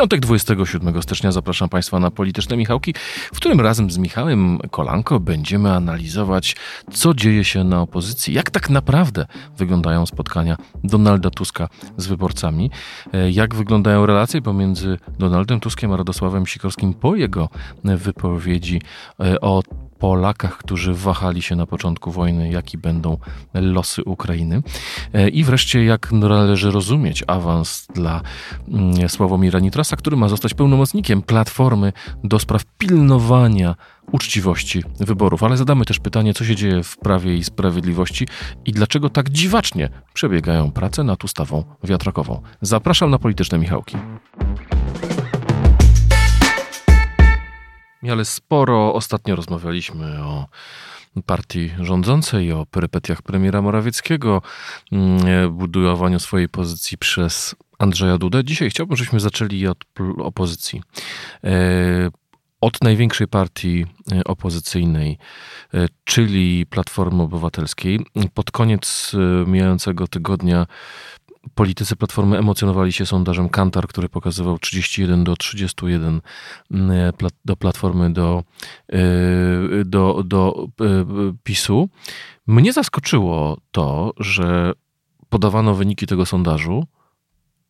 Piątek 27 stycznia. Zapraszam Państwa na Polityczne Michałki, w którym razem z Michałem Kolanko będziemy analizować, co dzieje się na opozycji, jak tak naprawdę wyglądają spotkania Donalda Tuska z wyborcami, e, jak wyglądają relacje pomiędzy Donaldem Tuskiem a Radosławem Sikorskim po jego wypowiedzi e, o Polakach, którzy wahali się na początku wojny, jakie będą losy Ukrainy. E, I wreszcie, jak należy rozumieć awans dla mm, Sławomira Nitrasa, który ma zostać pełnomocnikiem Platformy do spraw pilnowania uczciwości wyborów. Ale zadamy też pytanie, co się dzieje w Prawie i Sprawiedliwości i dlaczego tak dziwacznie przebiegają prace nad ustawą wiatrakową. Zapraszam na polityczne Michałki. Ale sporo ostatnio rozmawialiśmy o partii rządzącej, o perypetiach premiera Morawieckiego, mm, budowaniu swojej pozycji przez Andrzeja Dudę. Dzisiaj chciałbym, żebyśmy zaczęli od opozycji. E, od największej partii e, opozycyjnej, e, czyli Platformy Obywatelskiej. Pod koniec mijającego tygodnia politycy Platformy emocjonowali się sondażem Kantar, który pokazywał 31 do 31 mm, do Platformy do, y, do, do y, PiSu. Mnie zaskoczyło to, że podawano wyniki tego sondażu,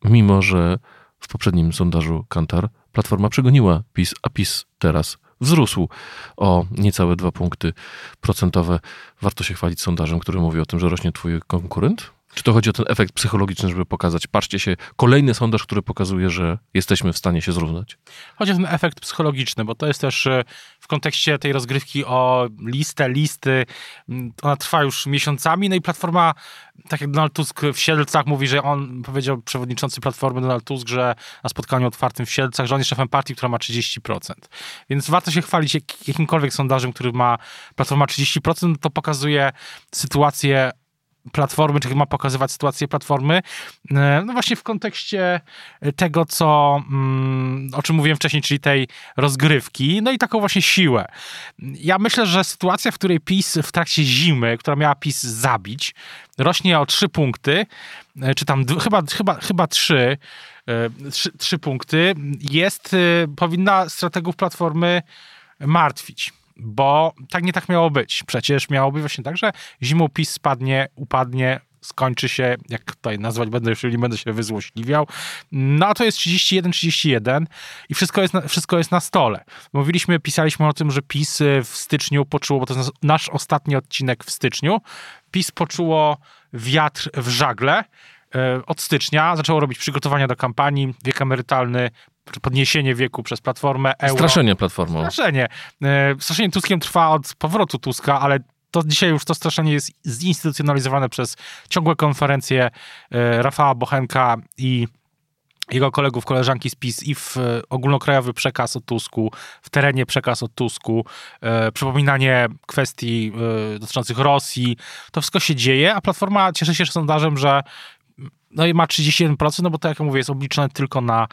mimo że w poprzednim sondażu Kantar Platforma przegoniła PiS, a PiS teraz wzrósł o niecałe dwa punkty procentowe. Warto się chwalić sondażem, który mówi o tym, że rośnie twój konkurent? Czy to chodzi o ten efekt psychologiczny, żeby pokazać, patrzcie się, kolejny sondaż, który pokazuje, że jesteśmy w stanie się zrównać? Chodzi o ten efekt psychologiczny, bo to jest też e, w kontekście tej rozgrywki o listę, listy, ona trwa już miesiącami, no i Platforma, tak jak Donald Tusk w Siedlcach mówi, że on, powiedział przewodniczący Platformy Donald Tusk, że na spotkaniu otwartym w Siedlcach, że on jest szefem partii, która ma 30%. Więc warto się chwalić jakimkolwiek sondażem, który ma Platforma 30%, to pokazuje sytuację platformy, czy ma pokazywać sytuację platformy, e, no właśnie w kontekście tego, co, mm, o czym mówiłem wcześniej, czyli tej rozgrywki, no i taką właśnie siłę. Ja myślę, że sytuacja, w której PiS w trakcie zimy, która miała PiS zabić, rośnie o trzy punkty, e, czy tam chyba, chyba, chyba e, trzy, trzy punkty, jest, powinna strategów Platformy martwić bo tak nie tak miało być. Przecież miało być właśnie tak, że zimą PiS spadnie, upadnie, skończy się, jak tutaj nazwać będę, jeżeli będę się wyzłośliwiał. No to jest 31-31 i wszystko jest, na, wszystko jest na stole. Mówiliśmy, pisaliśmy o tym, że PiS w styczniu poczuło, bo to jest nasz ostatni odcinek w styczniu, PiS poczuło wiatr w żagle, e, od stycznia zaczęło robić przygotowania do kampanii, wiek emerytalny podniesienie wieku przez platformę euro. Straszenie platformą. Straszenie. E, straszenie Tuskiem trwa od powrotu Tuska, ale to dzisiaj już to straszenie jest zinstytucjonalizowane przez ciągłe konferencje e, Rafała Bochenka i jego kolegów, koleżanki z PiS i w e, ogólnokrajowy przekaz o Tusku, w terenie przekaz o Tusku, e, przypominanie kwestii e, dotyczących Rosji. To wszystko się dzieje, a Platforma cieszy się sondażem, że no i ma 31%, no bo to jak mówię, jest obliczone tylko na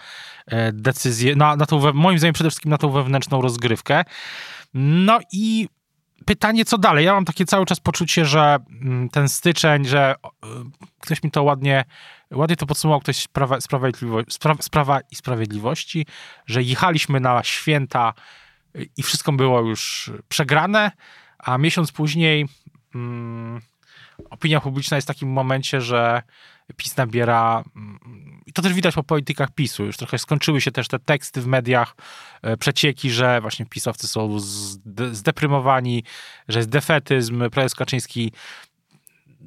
e, decyzję, na, na tą, moim zdaniem przede wszystkim na tą wewnętrzną rozgrywkę. No i pytanie, co dalej? Ja mam takie cały czas poczucie, że mm, ten styczeń, że e, ktoś mi to ładnie, ładnie to podsumował, ktoś z Prawa, z Prawa i Sprawiedliwości, że jechaliśmy na święta i wszystko było już przegrane, a miesiąc później mm, opinia publiczna jest w takim momencie, że PiS nabiera, i to też widać po politykach PiSu, już trochę skończyły się też te teksty w mediach, e, przecieki, że właśnie pisowcy są zdeprymowani, że jest defetyzm, prezes Kaczyński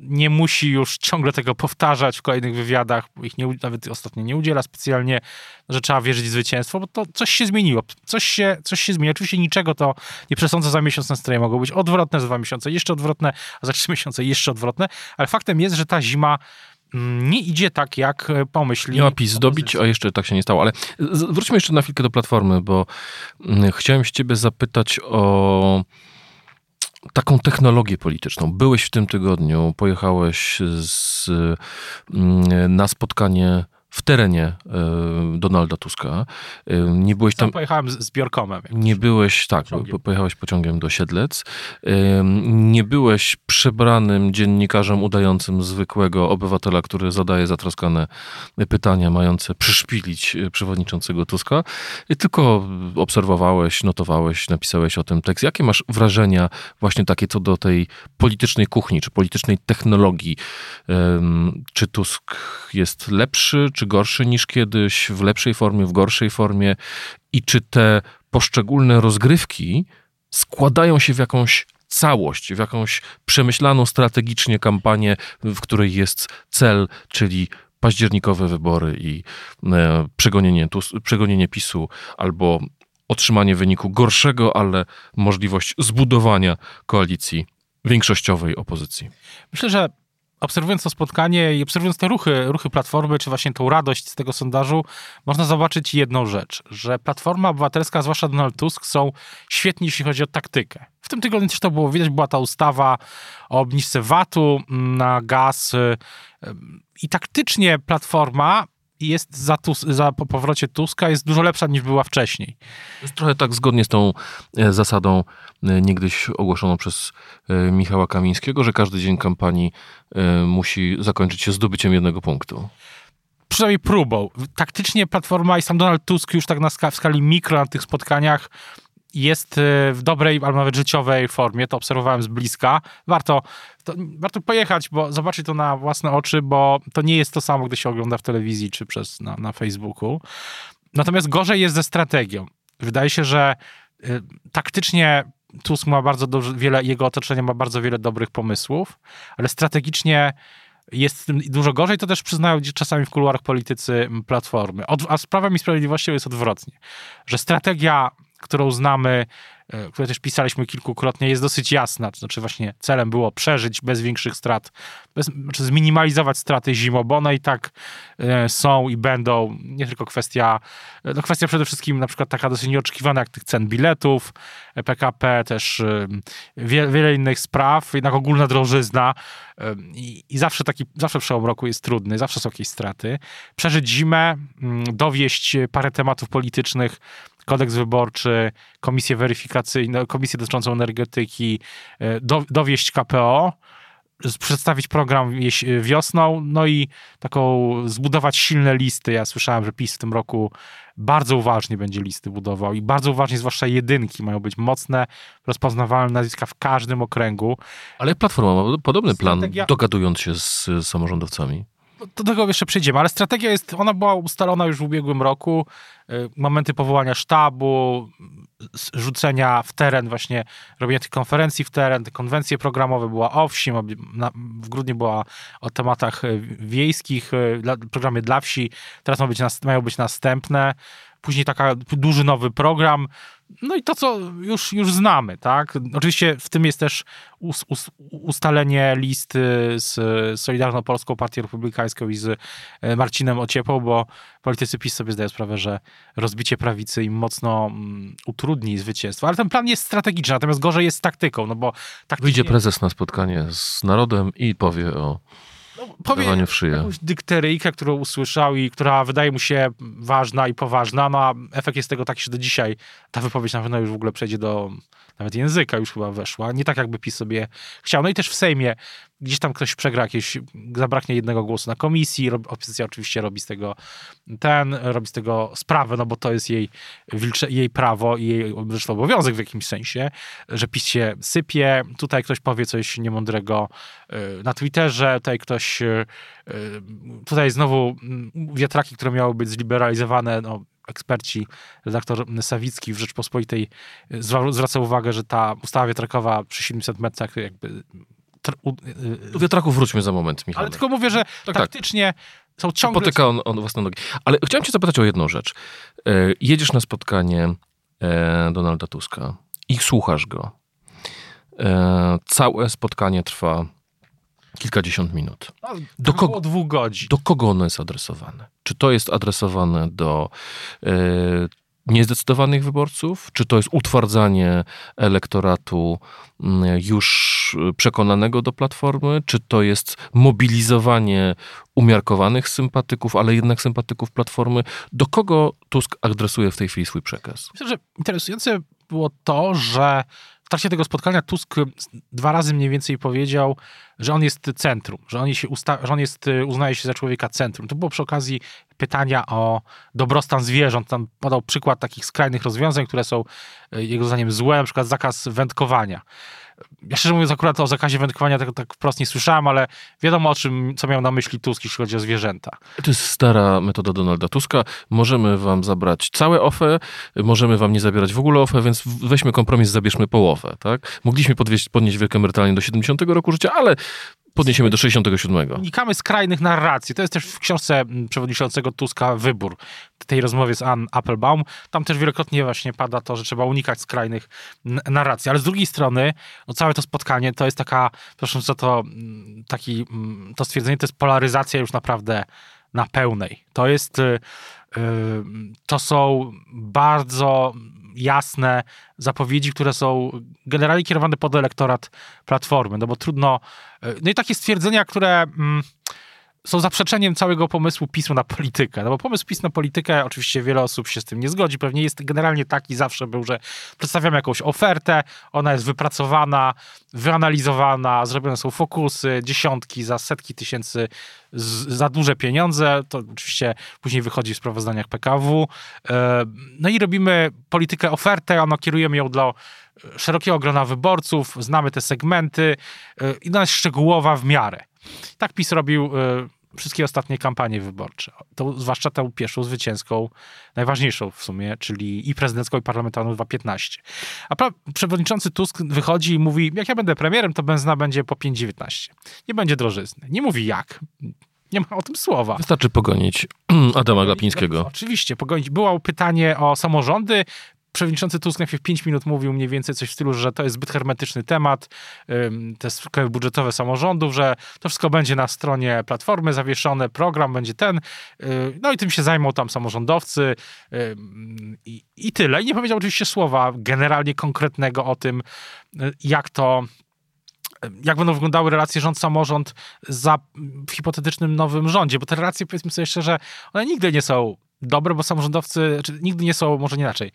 nie musi już ciągle tego powtarzać w kolejnych wywiadach, ich nie, nawet ostatnio nie udziela specjalnie, że trzeba wierzyć w zwycięstwo, bo to coś się zmieniło. Coś się, coś się zmieni. Oczywiście niczego to nie przesądza za miesiąc nastroje mogą być odwrotne za dwa miesiące, jeszcze odwrotne, a za trzy miesiące jeszcze odwrotne, ale faktem jest, że ta zima nie idzie tak, jak pomyśli. Miała PiS zdobić, a jeszcze tak się nie stało. Ale wróćmy jeszcze na chwilkę do Platformy, bo mm, chciałem się ciebie zapytać o taką technologię polityczną. Byłeś w tym tygodniu, pojechałeś z, mm, na spotkanie w terenie e, Donalda Tuska. E, nie byłeś Tam tam. pojechałem z, z Biorkomem. Nie byłeś, tak, Pociągiem. po- pojechałeś pociągiem do Siedlec. Ym, Nie byłeś przebranym dziennikarzem udającym zwykłego obywatela, który zadaje zatroskane pytania mające przyszpilić przewodniczącego Tuska, tylko obserwowałeś, notowałeś, napisałeś o tym tekst. Jakie masz wrażenia właśnie takie co do tej politycznej kuchni, czy politycznej technologii? Czy Tusk jest lepszy, czy gorszy niż kiedyś, w lepszej formie, w gorszej formie? I czy te poszczególne rozgrywki składają się w jakąś całość, w jakąś przemyślaną strategicznie kampanię, w której jest cel, czyli październikowe wybory i e, przegonienie, Tus- przegonienie PiSu albo otrzymanie wyniku gorszego, ale możliwość zbudowania koalicji większościowej opozycji. Myślę, że obserwując to spotkanie i obserwując te ruchy, ruchy Platformy, czy właśnie tą radość z tego sondażu, można zobaczyć jedną rzecz, że Platforma Obywatelska, zwłaszcza Donald Tusk, są świetni, jeśli chodzi o taktykę. W tym tygodniu też to było widać, była ta ustawa o obniżce VAT-u na gaz y, y, i taktycznie Platforma jest za, Tus- za po powrocie Tuska jest dużo lepsza niż była wcześniej. Jest trochę tak zgodnie z tą e, zasadą e, niegdyś ogłoszoną przez e, Michała Kamińskiego, że każdy dzień kampanii musi zakończyć się zdobyciem jednego punktu. przynajmniej próbą. Taktycznie Platforma i sam Donald Tusk już tak na ska- w skali mikro na tych spotkaniach jest y, w dobrej, albo nawet życiowej formie. To obserwowałem z bliska. Warto, to, warto pojechać, bo zobaczyć to na własne oczy, bo to nie jest to samo, gdy się ogląda w telewizji czy przez, na, na Facebooku. Natomiast gorzej jest ze strategią. Wydaje się, że y, taktycznie Tusk ma bardzo dobrze, wiele, jego otoczenie ma bardzo wiele dobrych pomysłów, ale strategicznie jest dużo gorzej, to też przyznają czasami w kuluarach politycy Platformy. Od, a z Prawem i Sprawiedliwością jest odwrotnie, że strategia, którą znamy, e, której też pisaliśmy kilkukrotnie, jest dosyć jasna. To znaczy właśnie celem było przeżyć bez większych strat, bez, znaczy zminimalizować straty zimą, bo one i tak e, są i będą. Nie tylko kwestia, e, no kwestia przede wszystkim na przykład taka dosyć nieoczekiwana jak tych cen biletów, PKP, też wie, wiele innych spraw, jednak ogólna drożyzna i, i zawsze taki, zawsze przełom roku jest trudny, zawsze są jakieś straty. Przeżyć zimę, mm, dowieść parę tematów politycznych, kodeks wyborczy, komisję weryfikacyjną, komisję dotyczącą energetyki, e, do, dowieść KPO, przedstawić program jeś- wiosną, no i taką zbudować silne listy. Ja słyszałem, że PiS w tym roku bardzo uważnie będzie listy budował i bardzo uważnie, zwłaszcza jedynki, mają być mocne, rozpoznawalne nazwiska w każdym okręgu. Ale Platforma ma podobny plan, dogadując się z samorządowcami. Do tego jeszcze przejdziemy, ale strategia jest, ona była ustalona już w ubiegłym roku. Y, Momenty powołania sztabu, rzucenia w teren, właśnie robienia tych konferencji w teren, te konwencje programowe, była o wsi, ma- na- w grudniu była o tematach y, wiejskich, y, programie dla wsi, teraz być, mają być następne. Później taka duży nowy program. No i to, co już, już znamy, tak? Oczywiście w tym jest też us, us, ustalenie listy z Solidarną Polską Partią Republikańską i z e, Marcinem Ociepą, bo politycy PiS sobie zdają sprawę, że rozbicie prawicy im mocno mm, utrudni zwycięstwo. Ale ten plan jest strategiczny, natomiast gorzej jest z taktyką, no bo taktycznie... Wyjdzie prezes na spotkanie z narodem i powie o powie w szyję. jakąś dykteryjkę, którą usłyszał i która wydaje mu się ważna i poważna, no a efekt jest tego taki, że do dzisiaj ta wypowiedź na pewno już w ogóle przejdzie do nawet języka już chyba weszła. Nie tak jakby PiS sobie chciał. No i też w Sejmie gdzieś tam ktoś przegra jakieś, zabraknie jednego głosu na komisji, opozycja oczywiście robi z tego ten, robi z tego sprawę, no bo to jest jej, wilcze, jej prawo i jej zresztą obowiązek w jakimś sensie, że PiS się sypie, tutaj ktoś powie coś niemądrego y, na Twitterze, tutaj ktoś, y, y, tutaj znowu mm, wiatraki, które miały być zliberalizowane, no eksperci, redaktor Sawicki w Rzeczpospolitej y, zwa- zwraca uwagę, że ta ustawa wiatrakowa przy 700 metrach jakby Do wiatraków wróćmy za moment, Michał. ale tylko mówię, że tak. taktycznie są ciągle... Potyka on, on własne nogi. Ale chciałem cię zapytać o jedną rzecz. E, jedziesz na spotkanie e, Donalda Tuska i słuchasz go. E, całe spotkanie trwa kilkadziesiąt minut. No, do kogo- dwóch godzin. Do kogo ono jest adresowane? Czy to jest adresowane do e, niezdecydowanych wyborców? Czy to jest utwardzanie elektoratu mm, już przekonanego do platformy? Czy to jest mobilizowanie umiarkowanych sympatyków, ale jednak sympatyków platformy? Do kogo Tusk adresuje w tej chwili swój przekaz? Myślę, że interesujące było to, że w trakcie tego spotkania Tusk dwa razy mniej więcej powiedział, że on jest centrum, że on, się usta- że on jest, uznaje się za człowieka centrum. To było przy okazji pytania o dobrostan zwierząt. Tam podał przykład takich skrajnych rozwiązań, które są e, jego zdaniem złe, na przykład zakaz wędkowania. Ja szczerze mówiąc akurat o zakazie wędkowania tak, tak wprost nie słyszałem, ale wiadomo o czym, co miał na myśli Tusk, jeśli chodzi o zwierzęta. To jest stara metoda Donalda Tuska. Możemy wam zabrać całe OFE, możemy wam nie zabierać w ogóle OFE, więc weźmy kompromis, zabierzmy połowę. Tak? Mogliśmy podwieźć, podnieść wiek emerytalny do 70 roku życia, ale Podniesiemy do 67. Unikamy skrajnych narracji. To jest też w książce mm, przewodniczącego Tuska Wybór, tej rozmowie z Ann Applebaum. Tam też wielokrotnie właśnie pada to, że trzeba unikać skrajnych narracji. Ale z drugiej strony, no całe to spotkanie to jest taka, proszę za to, mm, taki, mm, to stwierdzenie, to jest polaryzacja już naprawdę na pełnej. To jest, y, y, to są bardzo jasne zapowiedzi, które są generalnie kierowane pod elektorat Platformy, no bo trudno... E, no i takie stwierdzenia, które... Mm, są zaprzeczeniem całego pomysłu PiSu na politykę. No bo pomysł PiS na politykę, oczywiście wiele osób się z tym nie zgodzi, pewnie jest generalnie taki zawsze był, że przedstawiamy jakąś ofertę, ona jest wypracowana, wyanalizowana, zrobione są fokusy, dziesiątki za setki tysięcy z, za duże pieniądze, to oczywiście później wychodzi w sprawozdaniach PKW. E, no i robimy politykę ofertę, ono kierujemy ją dla szerokiego grona wyborców, znamy te segmenty e, i ona jest szczegółowa w miarę. Tak PiS robił y, wszystkie ostatnie kampanie wyborcze. To zwłaszcza tę pierwszą zwycięską, najważniejszą w sumie, czyli i prezydencką, i parlamentarną 2015. A przewodniczący Tusk wychodzi i mówi, jak ja będę premierem, to benzyna będzie po 5,19. Nie będzie drożyzny. Nie mówi jak. Nie ma o tym słowa. Wystarczy pogonić Adama Glapińskiego. Oczywiście, pogonić. Było pytanie o samorządy przewodniczący Tusk najpierw 5 minut mówił mniej więcej coś w stylu, że to jest zbyt hermetyczny temat, te sprawy budżetowe samorządów, że to wszystko będzie na stronie Platformy zawieszone, program będzie ten, y, no i tym się zajmą tam samorządowcy i, i tyle. I nie powiedział oczywiście słowa generalnie konkretnego o tym, y, jak to jak będą wyglądały relacje rząd-samorząd w hipotetycznym nowym rządzie, bo te relacje, powiedzmy sobie szczerze, one nigdy nie są dobre, bo samorządowcy czy nigdy nie są, może nie inaczej,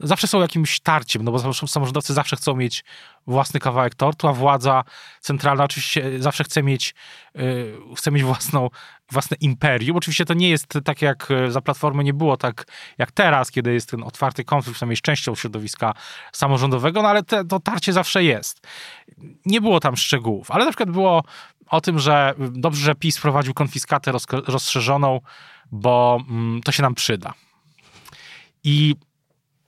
zawsze są jakimś tarciem, no bo samorządowcy zawsze chcą mieć własny kawałek tortu, a władza centralna oczywiście zawsze chce mieć, yy, chce mieć własną, własne imperium. Oczywiście to nie jest tak jak y, za Platformy nie było tak jak teraz, kiedy jest ten otwarty konflikt, przynajmniej częścią środowiska samorządowego, no ale te, to tarcie zawsze jest. Nie było tam szczegółów, ale na przykład było o tym, że dobrze, że PiS prowadził konfiskatę rozszerzoną, bo mm, to się nam przyda. I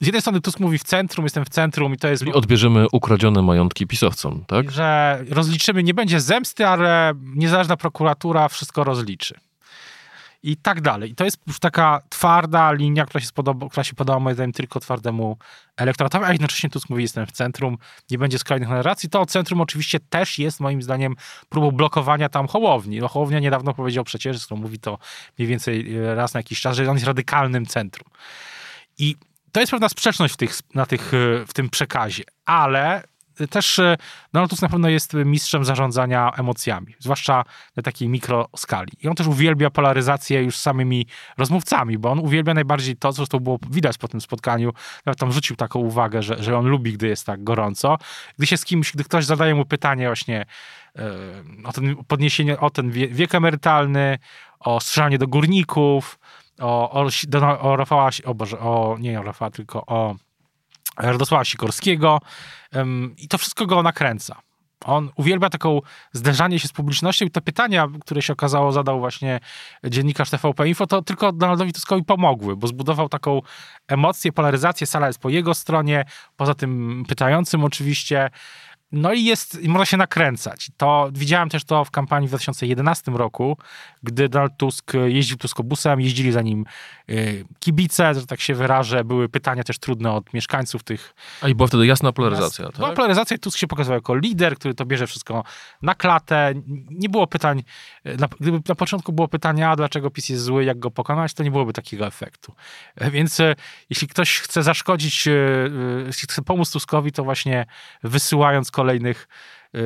z jednej strony Tusk mówi w centrum, jestem w centrum i to jest... Czyli odbierzemy ukradzione majątki pisowcom, tak? Że rozliczymy, nie będzie zemsty, ale niezależna prokuratura wszystko rozliczy. I tak dalej. I to jest już taka twarda linia, która się, spodoba, która się podoba moim zdaniem tylko twardemu elektoratowi, a jednocześnie Tusk mówi, jestem w centrum, nie będzie skrajnych narracji. To centrum oczywiście też jest moim zdaniem próbą blokowania tam Hołowni. No, Hołownia niedawno powiedział przecież, zresztą mówi to mniej więcej e, raz na jakiś czas, że on jest radykalnym centrum. I to jest pewna sprzeczność w, tych, na tych, e, w tym przekazie, ale też e, Donald Tusk na pewno jest mistrzem zarządzania emocjami, zwłaszcza na takiej mikroskali. I on też uwielbia polaryzację już z samymi rozmówcami, bo on uwielbia najbardziej to, co zresztą było widać po tym spotkaniu, nawet tam rzucił taką uwagę, że, że on lubi, gdy jest tak gorąco. Gdy się z kimś, gdy ktoś zadaje mu pytanie właśnie e, o ten podniesienie, o ten wiek emerytalny, o strzelanie do górników, o, o, o Rafała, o Boże, o, nie o Rafała, tylko o Radosława Sikorskiego i to wszystko go nakręca. On uwielbia taką zderzanie się z publicznością i te pytania, które się okazało zadał właśnie dziennikarz TVP Info, to tylko Donaldowi Tuskowi pomogły, bo zbudował taką emocję, polaryzację, sala jest po jego stronie, poza tym pytającym oczywiście No i jest, można się nakręcać. To widziałem też to w kampanii w 2011 roku, gdy Donald Tusk jeździł tuskobusem, jeździli za nim kibice, że tak się wyrażę, były pytania też trudne od mieszkańców tych. A i była wtedy jasna polaryzacja, tak? No, polaryzacja, Tusk się pokazał jako lider, który to bierze wszystko na klatę. Nie było pytań, na, gdyby na początku było pytanie, a dlaczego PiS jest zły, jak go pokonać, to nie byłoby takiego efektu. E, Więc e, jeśli ktoś chce zaszkodzić, e, e, jeśli chce pomóc Tuskowi, to właśnie wysyłając kolejnych e,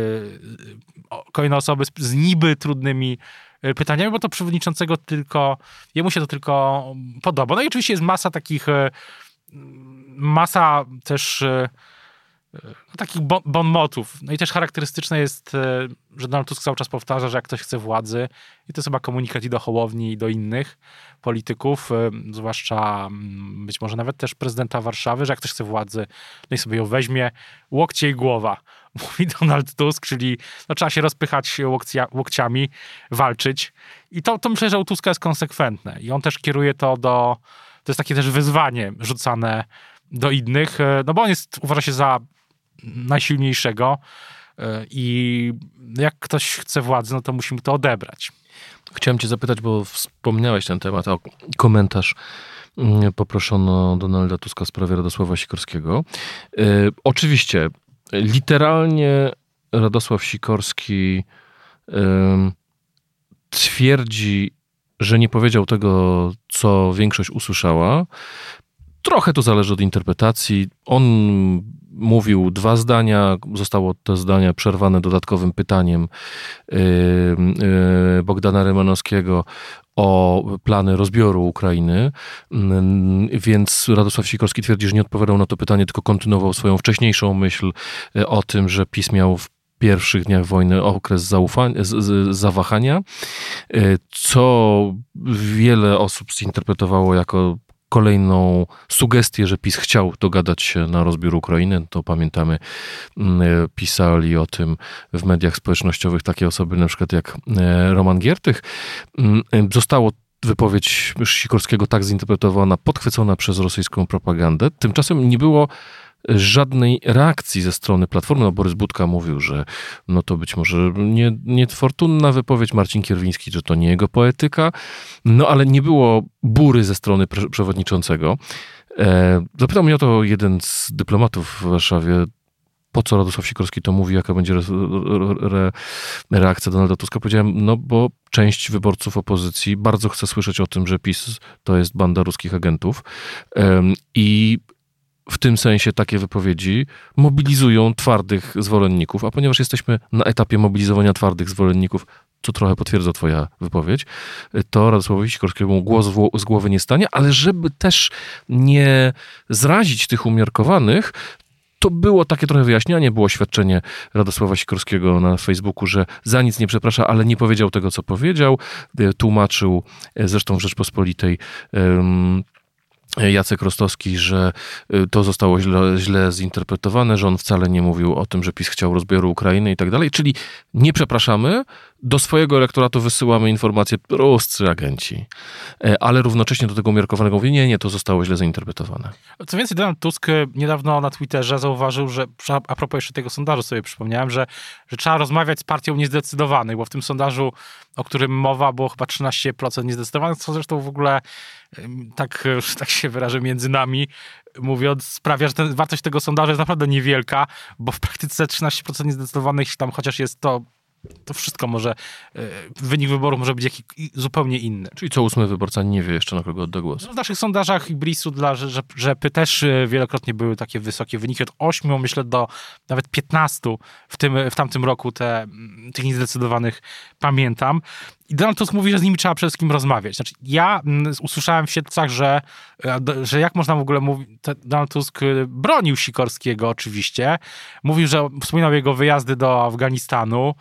kolejne osoby z, z niby trudnymi e, pytaniami, bo to przewodniczącego tylko, jemu się to tylko podoba. No i oczywiście jest masa takich, e, masa też e, no, takich bon, motów. No i też charakterystyczne jest, e, że Donald Tusk cały czas powtarza, że jak ktoś chce władzy, i to jest chyba komunikat i do Hołowni, i do innych polityków, e, zwłaszcza mm, być może nawet też prezydenta Warszawy, że jak ktoś chce władzy, no i sobie ją weźmie, łokcie i głowa, mówi Donald Tusk, czyli no, trzeba się rozpychać łokcia, łokciami, walczyć. I to, to myślę, że u Tuska jest konsekwentne. I on też kieruje to do, to jest takie też wyzwanie rzucane do innych, e, no bo on jest, uważa się za najsilniejszego e, i jak ktoś chce władzy, no to musimy to odebrać. Chciałem cię zapytać, bo wspomniałeś ten temat, o komentarz mm, poproszono Donalda Tuska w sprawie Radosława Sikorskiego. E, oczywiście, literalnie Radosław Sikorski twierdzi, że nie powiedział tego, co większość usłyszała. Trochę to zależy od interpretacji. On mówił dwa zdania, zostało te zdania przerwane dodatkowym pytaniem Bogdana Rymanowskiego o plany rozbioru Ukrainy, Yy, więc Radosław Sikorski twierdzi, że nie odpowiadał na to pytanie, tylko kontynuował swoją wcześniejszą myśl yy, o tym, że PiS miał w pierwszych dniach wojny okres zaufania, z, z, zawahania, yy, co wiele osób zinterpretowało jako kolejną sugestię, że PiS chciał dogadać się na rozbiór Ukrainy. To pamiętamy, mm, pisali o tym w mediach społecznościowych takie osoby na przykład jak e, Roman Giertych. Mm, Zostało wypowiedź Sikorskiego tak zinterpretowana, podchwycona przez rosyjską propagandę. Tymczasem nie było żadnej reakcji ze strony Platformy. No, Borys Budka mówił, że no to być może nie, nie fortunna wypowiedź, Marcin Kierwiński, że to nie jego poetyka, no ale nie było bury ze strony przewodniczącego. E, zapytał mnie o to jeden z dyplomatów w Warszawie, po co Radosław Sikorski to mówi, jaka będzie re, re, reakcja Donalda Tuska. Powiedziałem, no bo część wyborców opozycji bardzo chce słyszeć o tym, że PiS to jest banda ruskich agentów Em, i w tym sensie takie wypowiedzi mobilizują twardych zwolenników, a ponieważ jesteśmy na etapie mobilizowania twardych zwolenników, co trochę potwierdza twoja wypowiedź, to Radosławowi Sikorskiemu głos z głowy nie stanie, ale żeby też nie zrazić tych umiarkowanych, to było takie trochę wyjaśnianie, było oświadczenie Radosława Sikorskiego na Facebooku, że za nic nie przeprasza, ale nie powiedział tego, co powiedział. E, Tłumaczył e, zresztą w Rzeczpospolitej em, Jacek Rostowski, że y, to zostało źle, źle zinterpretowane, że on wcale nie mówił o tym, że PiS chciał rozbioru Ukrainy i tak dalej. Czyli nie przepraszamy, do swojego elektoratu wysyłamy informacje ruscy agenci, E, ale równocześnie do tego umiarkowanego mówi, nie, nie, to zostało źle zinterpretowane. Co więcej, Donald Tusk e, niedawno na Twitterze zauważył, że a- propos jeszcze tego sondażu sobie przypomniałem, że, że trzeba rozmawiać z partią niezdecydowanych, bo w tym sondażu, o którym mowa, było chyba 13% niezdecydowanych, co zresztą w ogóle tak, e, tak się wyrażę między nami, mówiąc, sprawia, że ten, wartość tego sondażu jest naprawdę niewielka, bo w praktyce 13% niezdecydowanych, tam chociaż jest to to wszystko może, e, wynik wyboru może być jaki, i- zupełnie inny. Czyli co ósmy wyborca nie wie jeszcze, na kogo odda głos. No, w naszych sondażach Ibrisu dla że, że, Rzepy też e, wielokrotnie były takie wysokie wyniki, od 8 myślę do nawet 15 w, tym, w tamtym roku te, mm, tych niezdecydowanych pamiętam. I Donald Tusk mówi, że z nimi trzeba przede wszystkim rozmawiać. Znaczy, ja mm, usłyszałem w siedlcach, że, e, że jak można w ogóle mówić, Donald Tusk e, bronił Sikorskiego oczywiście, mówił, że wspominał jego wyjazdy do Afganistanu,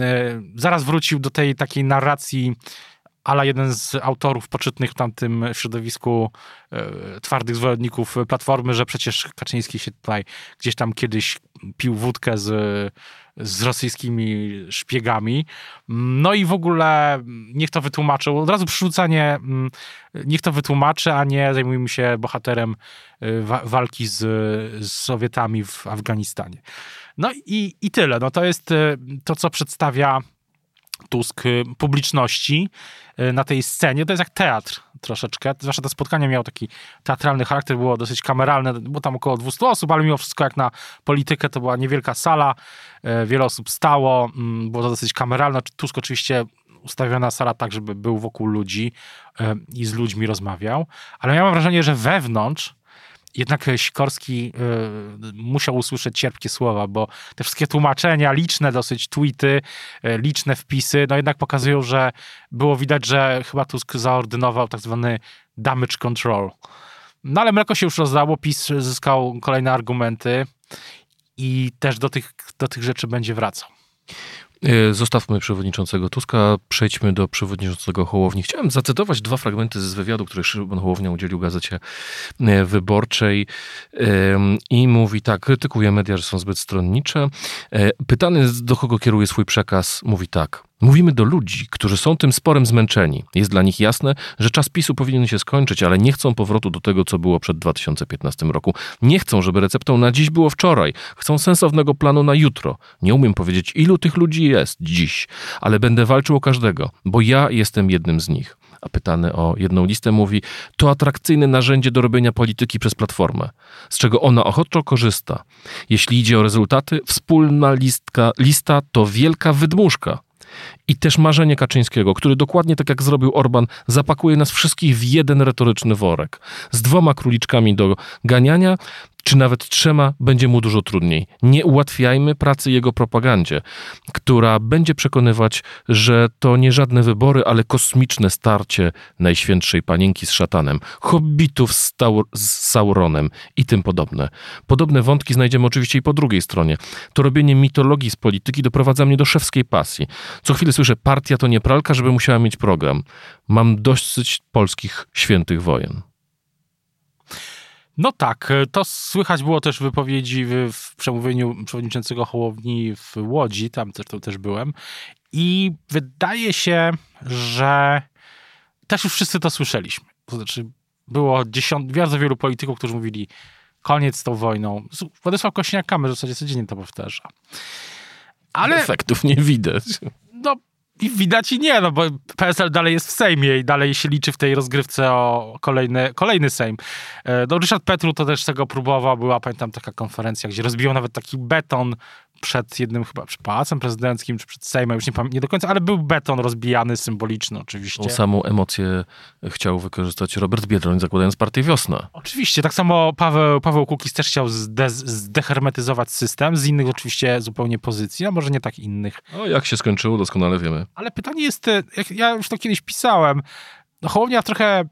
E, zaraz wrócił do tej takiej narracji ala jeden z autorów poczytnych w tamtym środowisku e, twardych zwolenników Platformy, że przecież Kaczyński się tutaj gdzieś tam kiedyś pił wódkę z, z rosyjskimi szpiegami. No i w ogóle niech to wytłumaczył. Od razu przerzucanie, mm, niech to wytłumaczy, a nie zajmujmy się bohaterem wa- walki z, z Sowietami w Afganistanie. No i, i tyle. No to jest e, to, co przedstawia Tusk y, publiczności y, na tej scenie. To jest jak teatr troszeczkę. Zwłaszcza to spotkanie miało taki teatralny charakter, było dosyć kameralne, było tam około 200 osób, ale mimo wszystko jak na politykę to była niewielka sala, y, wiele osób stało, mm, było to dosyć kameralne. Tusk oczywiście ustawiona sala tak, żeby był wokół ludzi i z ludźmi rozmawiał, ale miałem wrażenie, że wewnątrz jednak Sikorski y, musiał usłyszeć cierpkie słowa, bo te wszystkie tłumaczenia, liczne dosyć tweety, y, liczne wpisy, no jednak pokazują, że było widać, że chyba Tusk zaordynował tak zwany damage control. No ale mleko się już rozdało, PiS zyskał kolejne argumenty i też do tych, do tych rzeczy będzie wracał. E, zostawmy przewodniczącego Tuska, przejdźmy do przewodniczącego Hołowni. Chciałem zacytować dwa fragmenty z wywiadu, który Szymon Hołownia udzielił gazecie e, wyborczej i mówi tak, krytykuje media, że są zbyt stronnicze. E, pytany do kogo kieruje swój przekaz, mówi tak. Mówimy do ludzi, którzy są tym sporem zmęczeni. Jest dla nich jasne, że czas PiSu powinien się skończyć, ale nie chcą powrotu do tego, co było przed 2015 roku. Nie chcą, żeby receptą na dziś było wczoraj. Chcą sensownego planu na jutro. Nie umiem powiedzieć, ilu tych ludzi jest dziś, ale będę walczył o każdego, bo ja jestem jednym z nich. A pytany o jedną listę mówi, to atrakcyjne narzędzie do robienia polityki przez Platformę, z czego ona ochoczo korzysta. Jeśli idzie o rezultaty, wspólna listka, lista to wielka wydmuszka. I też marzenie Kaczyńskiego, który dokładnie tak jak zrobił Orban, zapakuje nas wszystkich w jeden retoryczny worek. Z dwoma króliczkami do ganiania, czy nawet trzema, będzie mu dużo trudniej. Nie ułatwiajmy pracy jego propagandzie, która będzie przekonywać, że to nie żadne wybory, ale kosmiczne starcie Najświętszej Panienki z szatanem, hobbitów z, z Sauronem i tym podobne. Podobne wątki znajdziemy oczywiście i po drugiej stronie. To robienie mitologii z polityki doprowadza mnie do szewskiej pasji. Co chwilę słyszę, partia to nie pralka, żeby musiała mieć program. Mam dosyć polskich świętych wojen. No tak, to słychać było też w wypowiedzi w, w przemówieniu przewodniczącego Hołowni w Łodzi, tam też, też byłem. I wydaje się, że też już wszyscy to słyszeliśmy. To znaczy, było dziesiąt, bardzo wielu polityków, którzy mówili koniec z tą wojną. Władysław Kośniak-Kamysz w zasadzie codziennie to powtarza. Ale efektów nie widać. No, i widać i nie, no bo PSL dalej jest w Sejmie i dalej się liczy w tej rozgrywce o kolejny, kolejny Sejm. E, no Ryszard Petru to też tego próbował, była pamiętam taka konferencja, gdzie rozbiją nawet taki beton przed jednym chyba przy pałacem prezydenckim, czy przed Sejmem, już nie, nie do końca, ale był beton rozbijany, symboliczny oczywiście. Tą samą emocję chciał wykorzystać Robert Biedroń, zakładając partię Wiosna. Oczywiście, tak samo Paweł, Paweł Kukiz też chciał zde, zdehermetyzować system, z innych oczywiście zupełnie pozycji, a może nie tak innych. No jak się skończyło, doskonale wiemy. Ale pytanie jest, jak ja już to kiedyś pisałem, no Hołownia trochę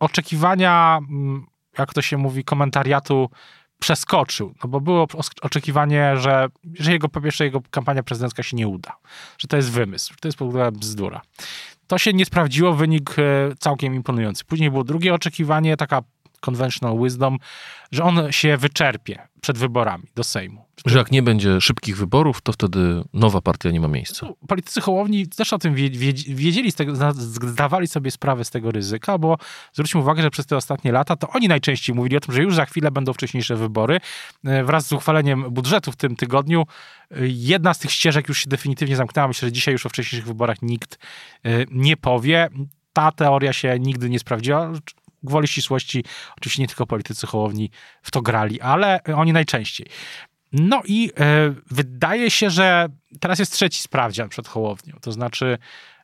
oczekiwania, mm, jak to się mówi, komentariatu przeskoczył, no bo było oczekiwanie, że, że jego, po pierwsze jego kampania prezydencka się nie uda, że to jest wymysł, że to jest w ogóle bzdura. To się nie sprawdziło, wynik e, całkiem imponujący. Później było drugie oczekiwanie, taka conventional wisdom, że on się wyczerpie przed wyborami do Sejmu. Że jak nie będzie szybkich wyborów, to wtedy nowa partia nie ma miejsca. Politycy Hołowni też o tym wiedzieli, zdawali sobie sprawę z tego ryzyka, bo zwróćmy uwagę, że przez te ostatnie lata to oni najczęściej mówili o tym, że już za chwilę będą wcześniejsze wybory. E, wraz z uchwaleniem budżetu w tym tygodniu e, jedna z tych ścieżek już się definitywnie zamknęła. Myślę, że dzisiaj już o wcześniejszych wyborach nikt e, nie powie. Ta teoria się nigdy nie sprawdziła gwoli ścisłości, oczywiście nie tylko politycy Hołowni w to grali, ale oni najczęściej. No i e, wydaje się, że teraz jest trzeci sprawdzian przed Hołownią, to znaczy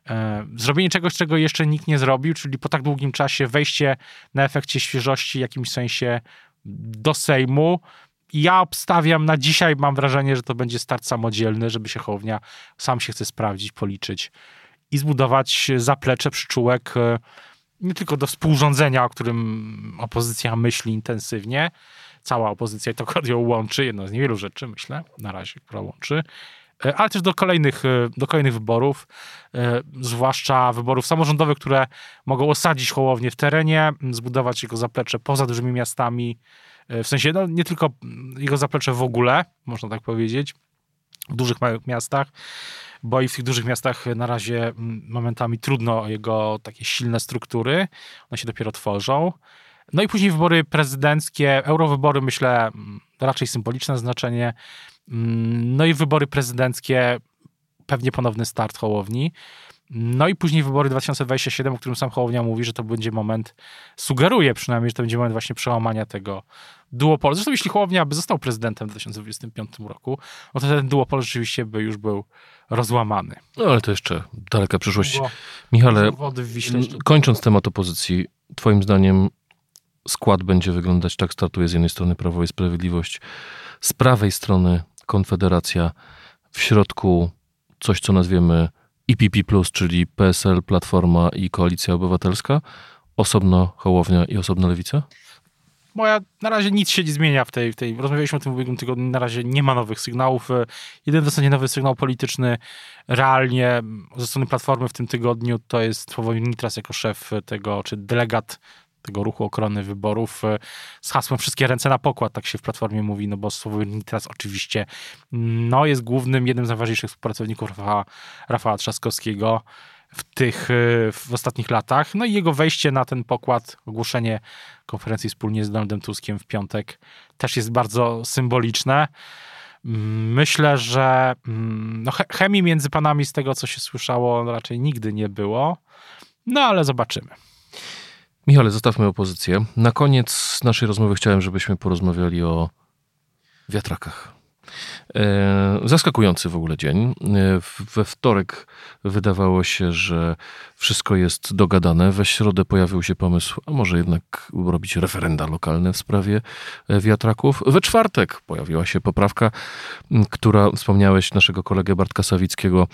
e, zrobienie czegoś, czego jeszcze nikt nie zrobił, czyli po tak długim czasie wejście na efekcie świeżości w jakimś sensie do Sejmu. Ja obstawiam na dzisiaj, mam wrażenie, że to będzie start samodzielny, żeby się Hołownia sam się chce sprawdzić, policzyć i zbudować zaplecze, przyczółek e, nie tylko do współrządzenia, o którym opozycja myśli intensywnie, cała opozycja to ją łączy, jedna z niewielu rzeczy, myślę, na razie, która łączy, e, ale też do kolejnych, e, do kolejnych wyborów, e, zwłaszcza wyborów samorządowych, które mogą osadzić Hołownię w terenie, zbudować jego zaplecze poza dużymi miastami, w sensie no, nie tylko jego zaplecze w ogóle, można tak powiedzieć, w dużych, małych miastach, bo i w tych dużych miastach na razie momentami trudno o jego takie silne struktury, one się dopiero tworzą. No i później wybory prezydenckie, eurowybory myślę raczej symboliczne znaczenie. No i wybory prezydenckie, pewnie ponowny start Hołowni. No i później wybory 2027, o którym sam Hołownia mówi, że to będzie moment, sugeruje przynajmniej, że to będzie moment właśnie przełamania tego duopolu. Zresztą jeśli Hołownia by został prezydentem w 2025 roku, no to ten duopol rzeczywiście by już był rozłamany. No ale to jeszcze daleka przyszłość. Michale, w Wiśle. kończąc temat opozycji, twoim zdaniem skład będzie wyglądać tak, startuje z jednej strony Prawo i Sprawiedliwość, z prawej strony Konfederacja, w środku coś, co nazwiemy IPP+, czyli PSL, Platforma i Koalicja Obywatelska, osobno Hołownia i osobno Lewica? Moja, na razie nic się nie zmienia w tej, w tej, rozmawialiśmy o tym w ubiegłym tygodniu, na razie nie ma nowych sygnałów. Jedyny w zasadzie nowy sygnał polityczny realnie ze strony Platformy w tym tygodniu to jest Sławomir Nitras jako szef tego, czy delegat tego ruchu ochrony wyborów e, z hasłem wszystkie ręce na pokład, tak się w Platformie mówi, no bo Sławomir Nitras oczywiście no, jest głównym, jednym z najważniejszych współpracowników Rafała, Rafała Trzaskowskiego w tych, e, w ostatnich latach. No i jego wejście na ten pokład, ogłoszenie konferencji wspólnie z Donaldem Tuskiem w piątek też jest bardzo symboliczne. Myślę, że mm, no, chemii między panami z tego, co się słyszało, raczej nigdy nie było. No ale zobaczymy. Michale, zostawmy opozycję. Na koniec naszej rozmowy chciałem, żebyśmy porozmawiali o wiatrakach. E, zaskakujący w ogóle dzień. E, we wtorek wydawało się, że wszystko jest dogadane. We środę pojawił się pomysł, a może jednak robić referenda lokalne w sprawie e, wiatraków. We czwartek pojawiła się poprawka, która wspomniałeś naszego kolegę Bartka Sawickiego.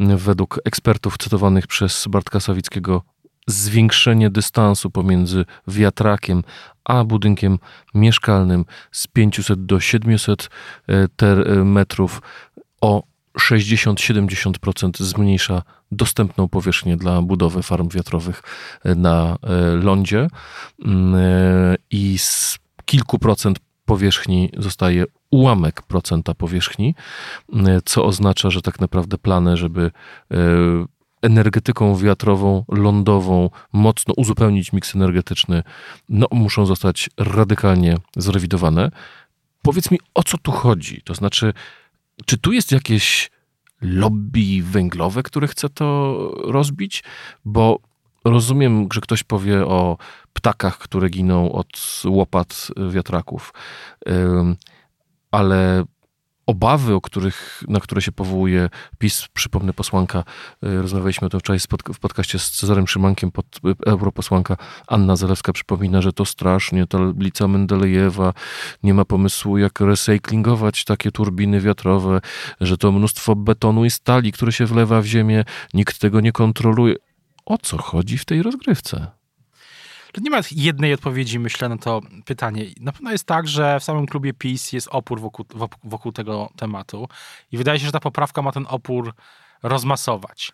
Według ekspertów cytowanych przez Bartka Sawickiego zwiększenie dystansu pomiędzy wiatrakiem a budynkiem mieszkalnym z 500 do 700 e, metrów. O 60-70% zmniejsza dostępną powierzchnię dla budowy farm wiatrowych e, na e, lądzie. Mm, i z kilku procent powierzchni zostaje ułamek procenta powierzchni, co oznacza, że tak naprawdę plany, żeby energetyką wiatrową, lądową, mocno uzupełnić miks energetyczny, no, muszą zostać radykalnie zrewidowane. Powiedz mi, o co tu chodzi? To znaczy, czy tu jest jakieś lobby węglowe, które chce to rozbić? Bo rozumiem, że ktoś powie o ptakach, które giną od łopat wiatraków, ale obawy, o których, na które się powołuje PiS, przypomnę posłanka, y, rozmawialiśmy o tym wczoraj w podcaście z Cezarem Szymankiem, pod, y, europosłanka Anna Zalewska przypomina, że to strasznie, ta tablica Mendelejewa, nie ma pomysłu jak recyklingować takie turbiny wiatrowe, że to mnóstwo betonu i stali, które się wlewa w ziemię, nikt tego nie kontroluje. O co chodzi w tej rozgrywce? To nie ma jednej odpowiedzi, myślę, na to pytanie. Na pewno jest tak, że w samym klubie PiS jest opór wokół, wokół tego tematu i wydaje się, że ta poprawka ma ten opór rozmasować.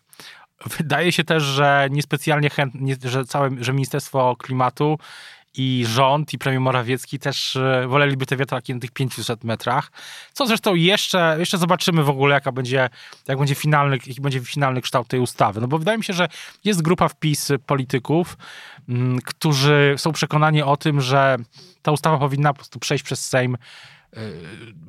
Wydaje się też, że niespecjalnie chętnie, że całe, że Ministerstwo Klimatu i rząd, i premier Morawiecki też e, woleliby te wiatraki na tych 500 metrach. Co zresztą jeszcze, jeszcze zobaczymy w ogóle, jaka będzie, jak będzie finalny, jaki będzie finalny kształt tej ustawy. No bo wydaje mi się, że jest grupa wpis polityków, m, którzy są przekonani o tym, że ta ustawa powinna po prostu przejść przez Sejm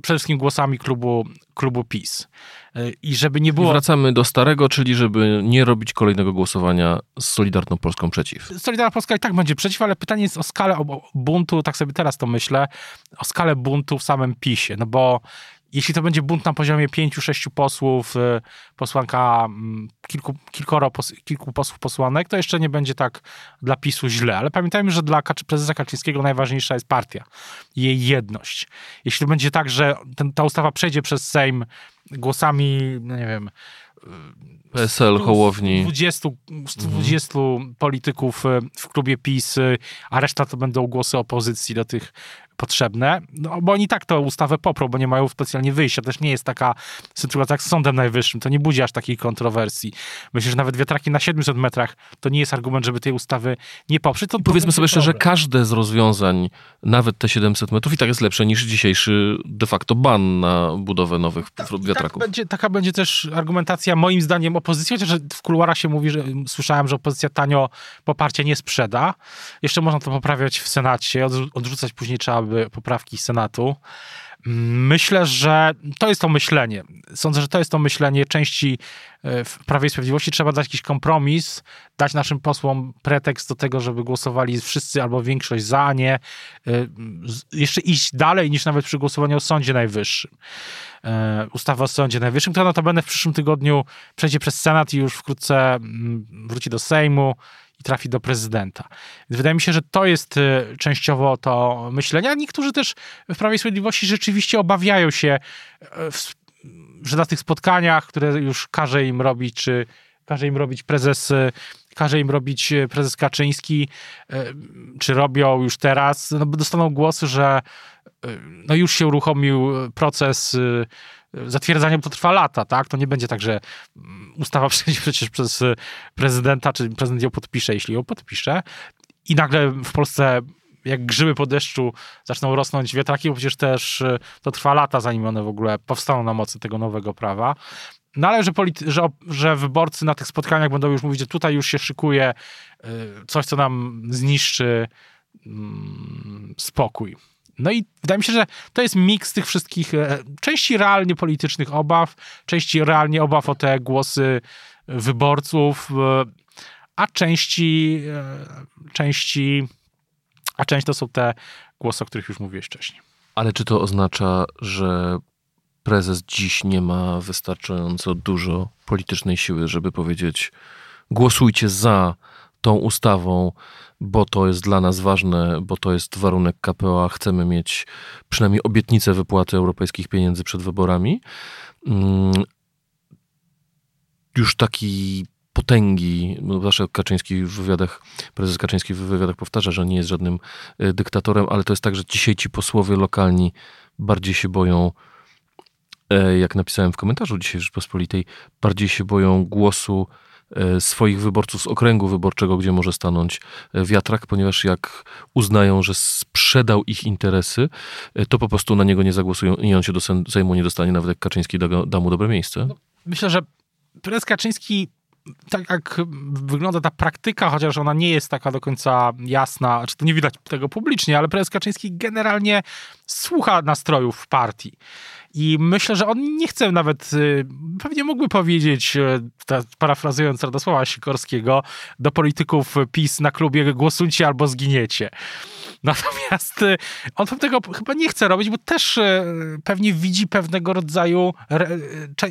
przede wszystkim głosami klubu, klubu PiS. Y, I żeby nie było. I wracamy do starego, czyli żeby nie robić kolejnego głosowania z Solidarną Polską przeciw. Solidarna Polska i tak będzie przeciw, ale pytanie jest o skalę buntu, tak sobie teraz to myślę, o skalę buntu w samym PiSie. No bo jeśli to będzie bunt na poziomie pięciu, sześciu posłów, y, posłanka, mm, kilku, kilkoro, kilku posłów, posłanek, to jeszcze nie będzie tak dla PiSu źle. Ale pamiętajmy, że dla prezesa Kaczyńskiego najważniejsza jest partia i jej jedność. Jeśli będzie tak, że ten, ta ustawa przejdzie przez Sejm głosami, no nie wiem, PSL, Hołowni. 20, 20 mhm. polityków y, w klubie PiS, y, a reszta to będą głosy opozycji do tych potrzebne, no, bo oni tak to ustawę poprą, bo nie mają specjalnie wyjścia. Też nie jest taka sytuacja jak z Sądem Najwyższym, to nie budzi aż takiej kontrowersji. Myślę, że nawet wiatraki na 700 metrach to nie jest argument, żeby tej ustawy nie poprzeć. To Powiedzmy sobie szczerze, każde z rozwiązań, nawet te 700 metrów i tak jest lepsze niż dzisiejszy de facto ban na budowę nowych tak, wiatraków. Tak będzie, taka będzie też argumentacja moim zdaniem opozycji, chociaż w kuluarach się mówi, że słyszałem, że opozycja tanio poparcie nie sprzeda. Jeszcze można to poprawiać w Senacie, odrzucać później trzeba by poprawki Senatu. Myślę, że to jest to myślenie. Sądzę, że to jest to myślenie części e, w Prawie i Sprawiedliwości. Trzeba dać jakiś kompromis, dać naszym posłom pretekst do tego, żeby głosowali wszyscy albo większość za, a nie e, jeszcze iść dalej niż nawet przy głosowaniu o Sądzie Najwyższym. E, ustawa o Sądzie Najwyższym, która notabene w przyszłym tygodniu przejdzie przez Senat i już wkrótce mm, wróci do Sejmu i trafi do prezydenta. Wydaje mi się, że to jest y, częściowo to myślenie, a niektórzy też w Prawie i Sprawiedliwości rzeczywiście obawiają się, y, że na tych spotkaniach, które już każe im robić, czy każe im robić prezes y, każe im robić prezes Kaczyński, czy robią już teraz, no dostaną głosy, że no już się uruchomił proces zatwierdzanie to trwa lata, tak? To nie będzie tak, że mm, ustawa przejdzie przecież przez prezydenta, czy prezydent ją podpisze, jeśli ją podpisze i nagle w Polsce jak grzyby po deszczu zaczną rosnąć wiatraki, bo przecież też y, to trwa lata, zanim one w ogóle powstaną na mocy tego nowego prawa. No ale że, polity- że, że wyborcy na tych spotkaniach będą już mówić, że tutaj już się szykuje y, coś, co nam zniszczy mm, spokój. No i wydaje mi się, że to jest miks tych wszystkich e, części realnie politycznych obaw, części realnie obaw o te głosy wyborców, e, a części, e, części, a część to są te głosy, o których już mówiłeś wcześniej. Ale czy to oznacza, że prezes dziś nie ma wystarczająco dużo politycznej siły, żeby powiedzieć głosujcie za tą ustawą, bo to jest dla nas ważne, bo to jest warunek KPO, a chcemy mieć przynajmniej obietnicę wypłaty europejskich pieniędzy przed wyborami. Mm, już taki potęgi, no zawsze Kaczyński w wywiadach, prezes Kaczyński w wywiadach powtarza, że nie jest żadnym e, dyktatorem, ale to jest tak, że dzisiaj ci posłowie lokalni bardziej się boją, e, jak napisałem w komentarzu dzisiaj Rzeczpospolitej, bardziej się boją głosu swoich wyborców z okręgu wyborczego, gdzie może stanąć e, wiatrak, ponieważ jak uznają, że sprzedał ich interesy, e, to po prostu na niego nie zagłosują i on się do Sejmu nie dostanie, nawet jak Kaczyński da, da mu dobre miejsce. No, myślę, że prezes Kaczyński tak jak wygląda ta praktyka, chociaż ona nie jest taka do końca jasna, czy to nie widać tego publicznie, ale prezes Kaczyński generalnie słucha nastrojów partii. I myślę, że on nie chce nawet, y, pewnie mógłby powiedzieć, y, parafrazując Radosława Sikorskiego, do polityków PiS na klubie głosujcie albo zginiecie. Natomiast y, on tego chyba nie chce robić, bo też pewnie widzi pewnego rodzaju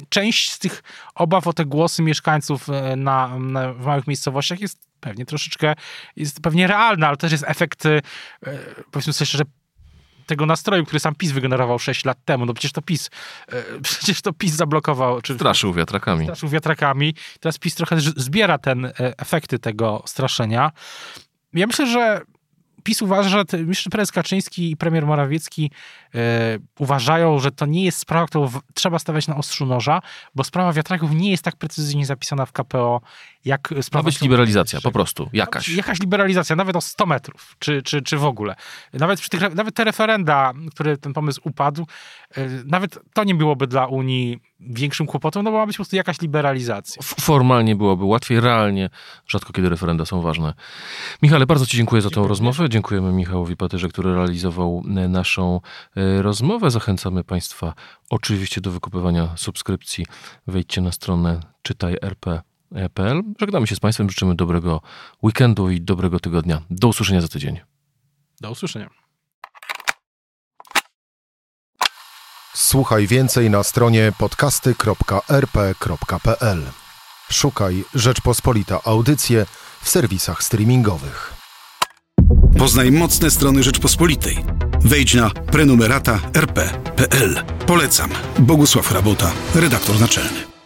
część z tych obaw o te głosy mieszkańców na, na w małych miejscowościach jest pewnie troszeczkę, jest pewnie realna, ale też jest efekt, powiedzmy sobie szczerze, tego nastroju, który sam PiS wygenerował 6 lat temu. No przecież to PiS, e, przecież to PiS zablokował. Czy, straszył wiatrakami. Straszył wiatrakami. Teraz PiS trochę zbiera ten e, efekty tego straszenia. Ja myślę, że PiS uważa, że myślę, prezes Kaczyński i premier Morawiecki uważają, że to nie jest sprawa, którą w, trzeba stawiać na ostrzu noża, bo sprawa wiatraków nie jest tak precyzyjnie zapisana w KPO, jak sprawa... Ma być liberalizacja, po prostu, jakaś. Jakaś liberalizacja, nawet o 100 metrów, czy, czy, czy w ogóle. Nawet, przy tych, nawet te referenda, które ten pomysł upadł, e, nawet to nie byłoby dla Unii większym kłopotem, no bo ma być po prostu jakaś liberalizacja. Formalnie byłoby łatwiej, realnie rzadko kiedy referenda są ważne. Michale, bardzo Ci dziękuję za tę rozmowę. Dziękujemy Michałowi Patyrze, który realizował e, naszą e, rozmowę. Zachęcamy Państwa oczywiście do wykupywania subskrypcji. Wejdźcie na stronę czytaj.rp.pl. Żegnamy się z Państwem, życzymy dobrego weekendu i dobrego tygodnia. Do usłyszenia za tydzień. Do usłyszenia. Słuchaj więcej na stronie podcasty.rp.pl. Szukaj Rzeczpospolita Audycje w serwisach streamingowych. Poznaj mocne strony Rzeczpospolitej. Wejdź na prenumerata rp.pl. Polecam. Bogusław Rabota, redaktor naczelny.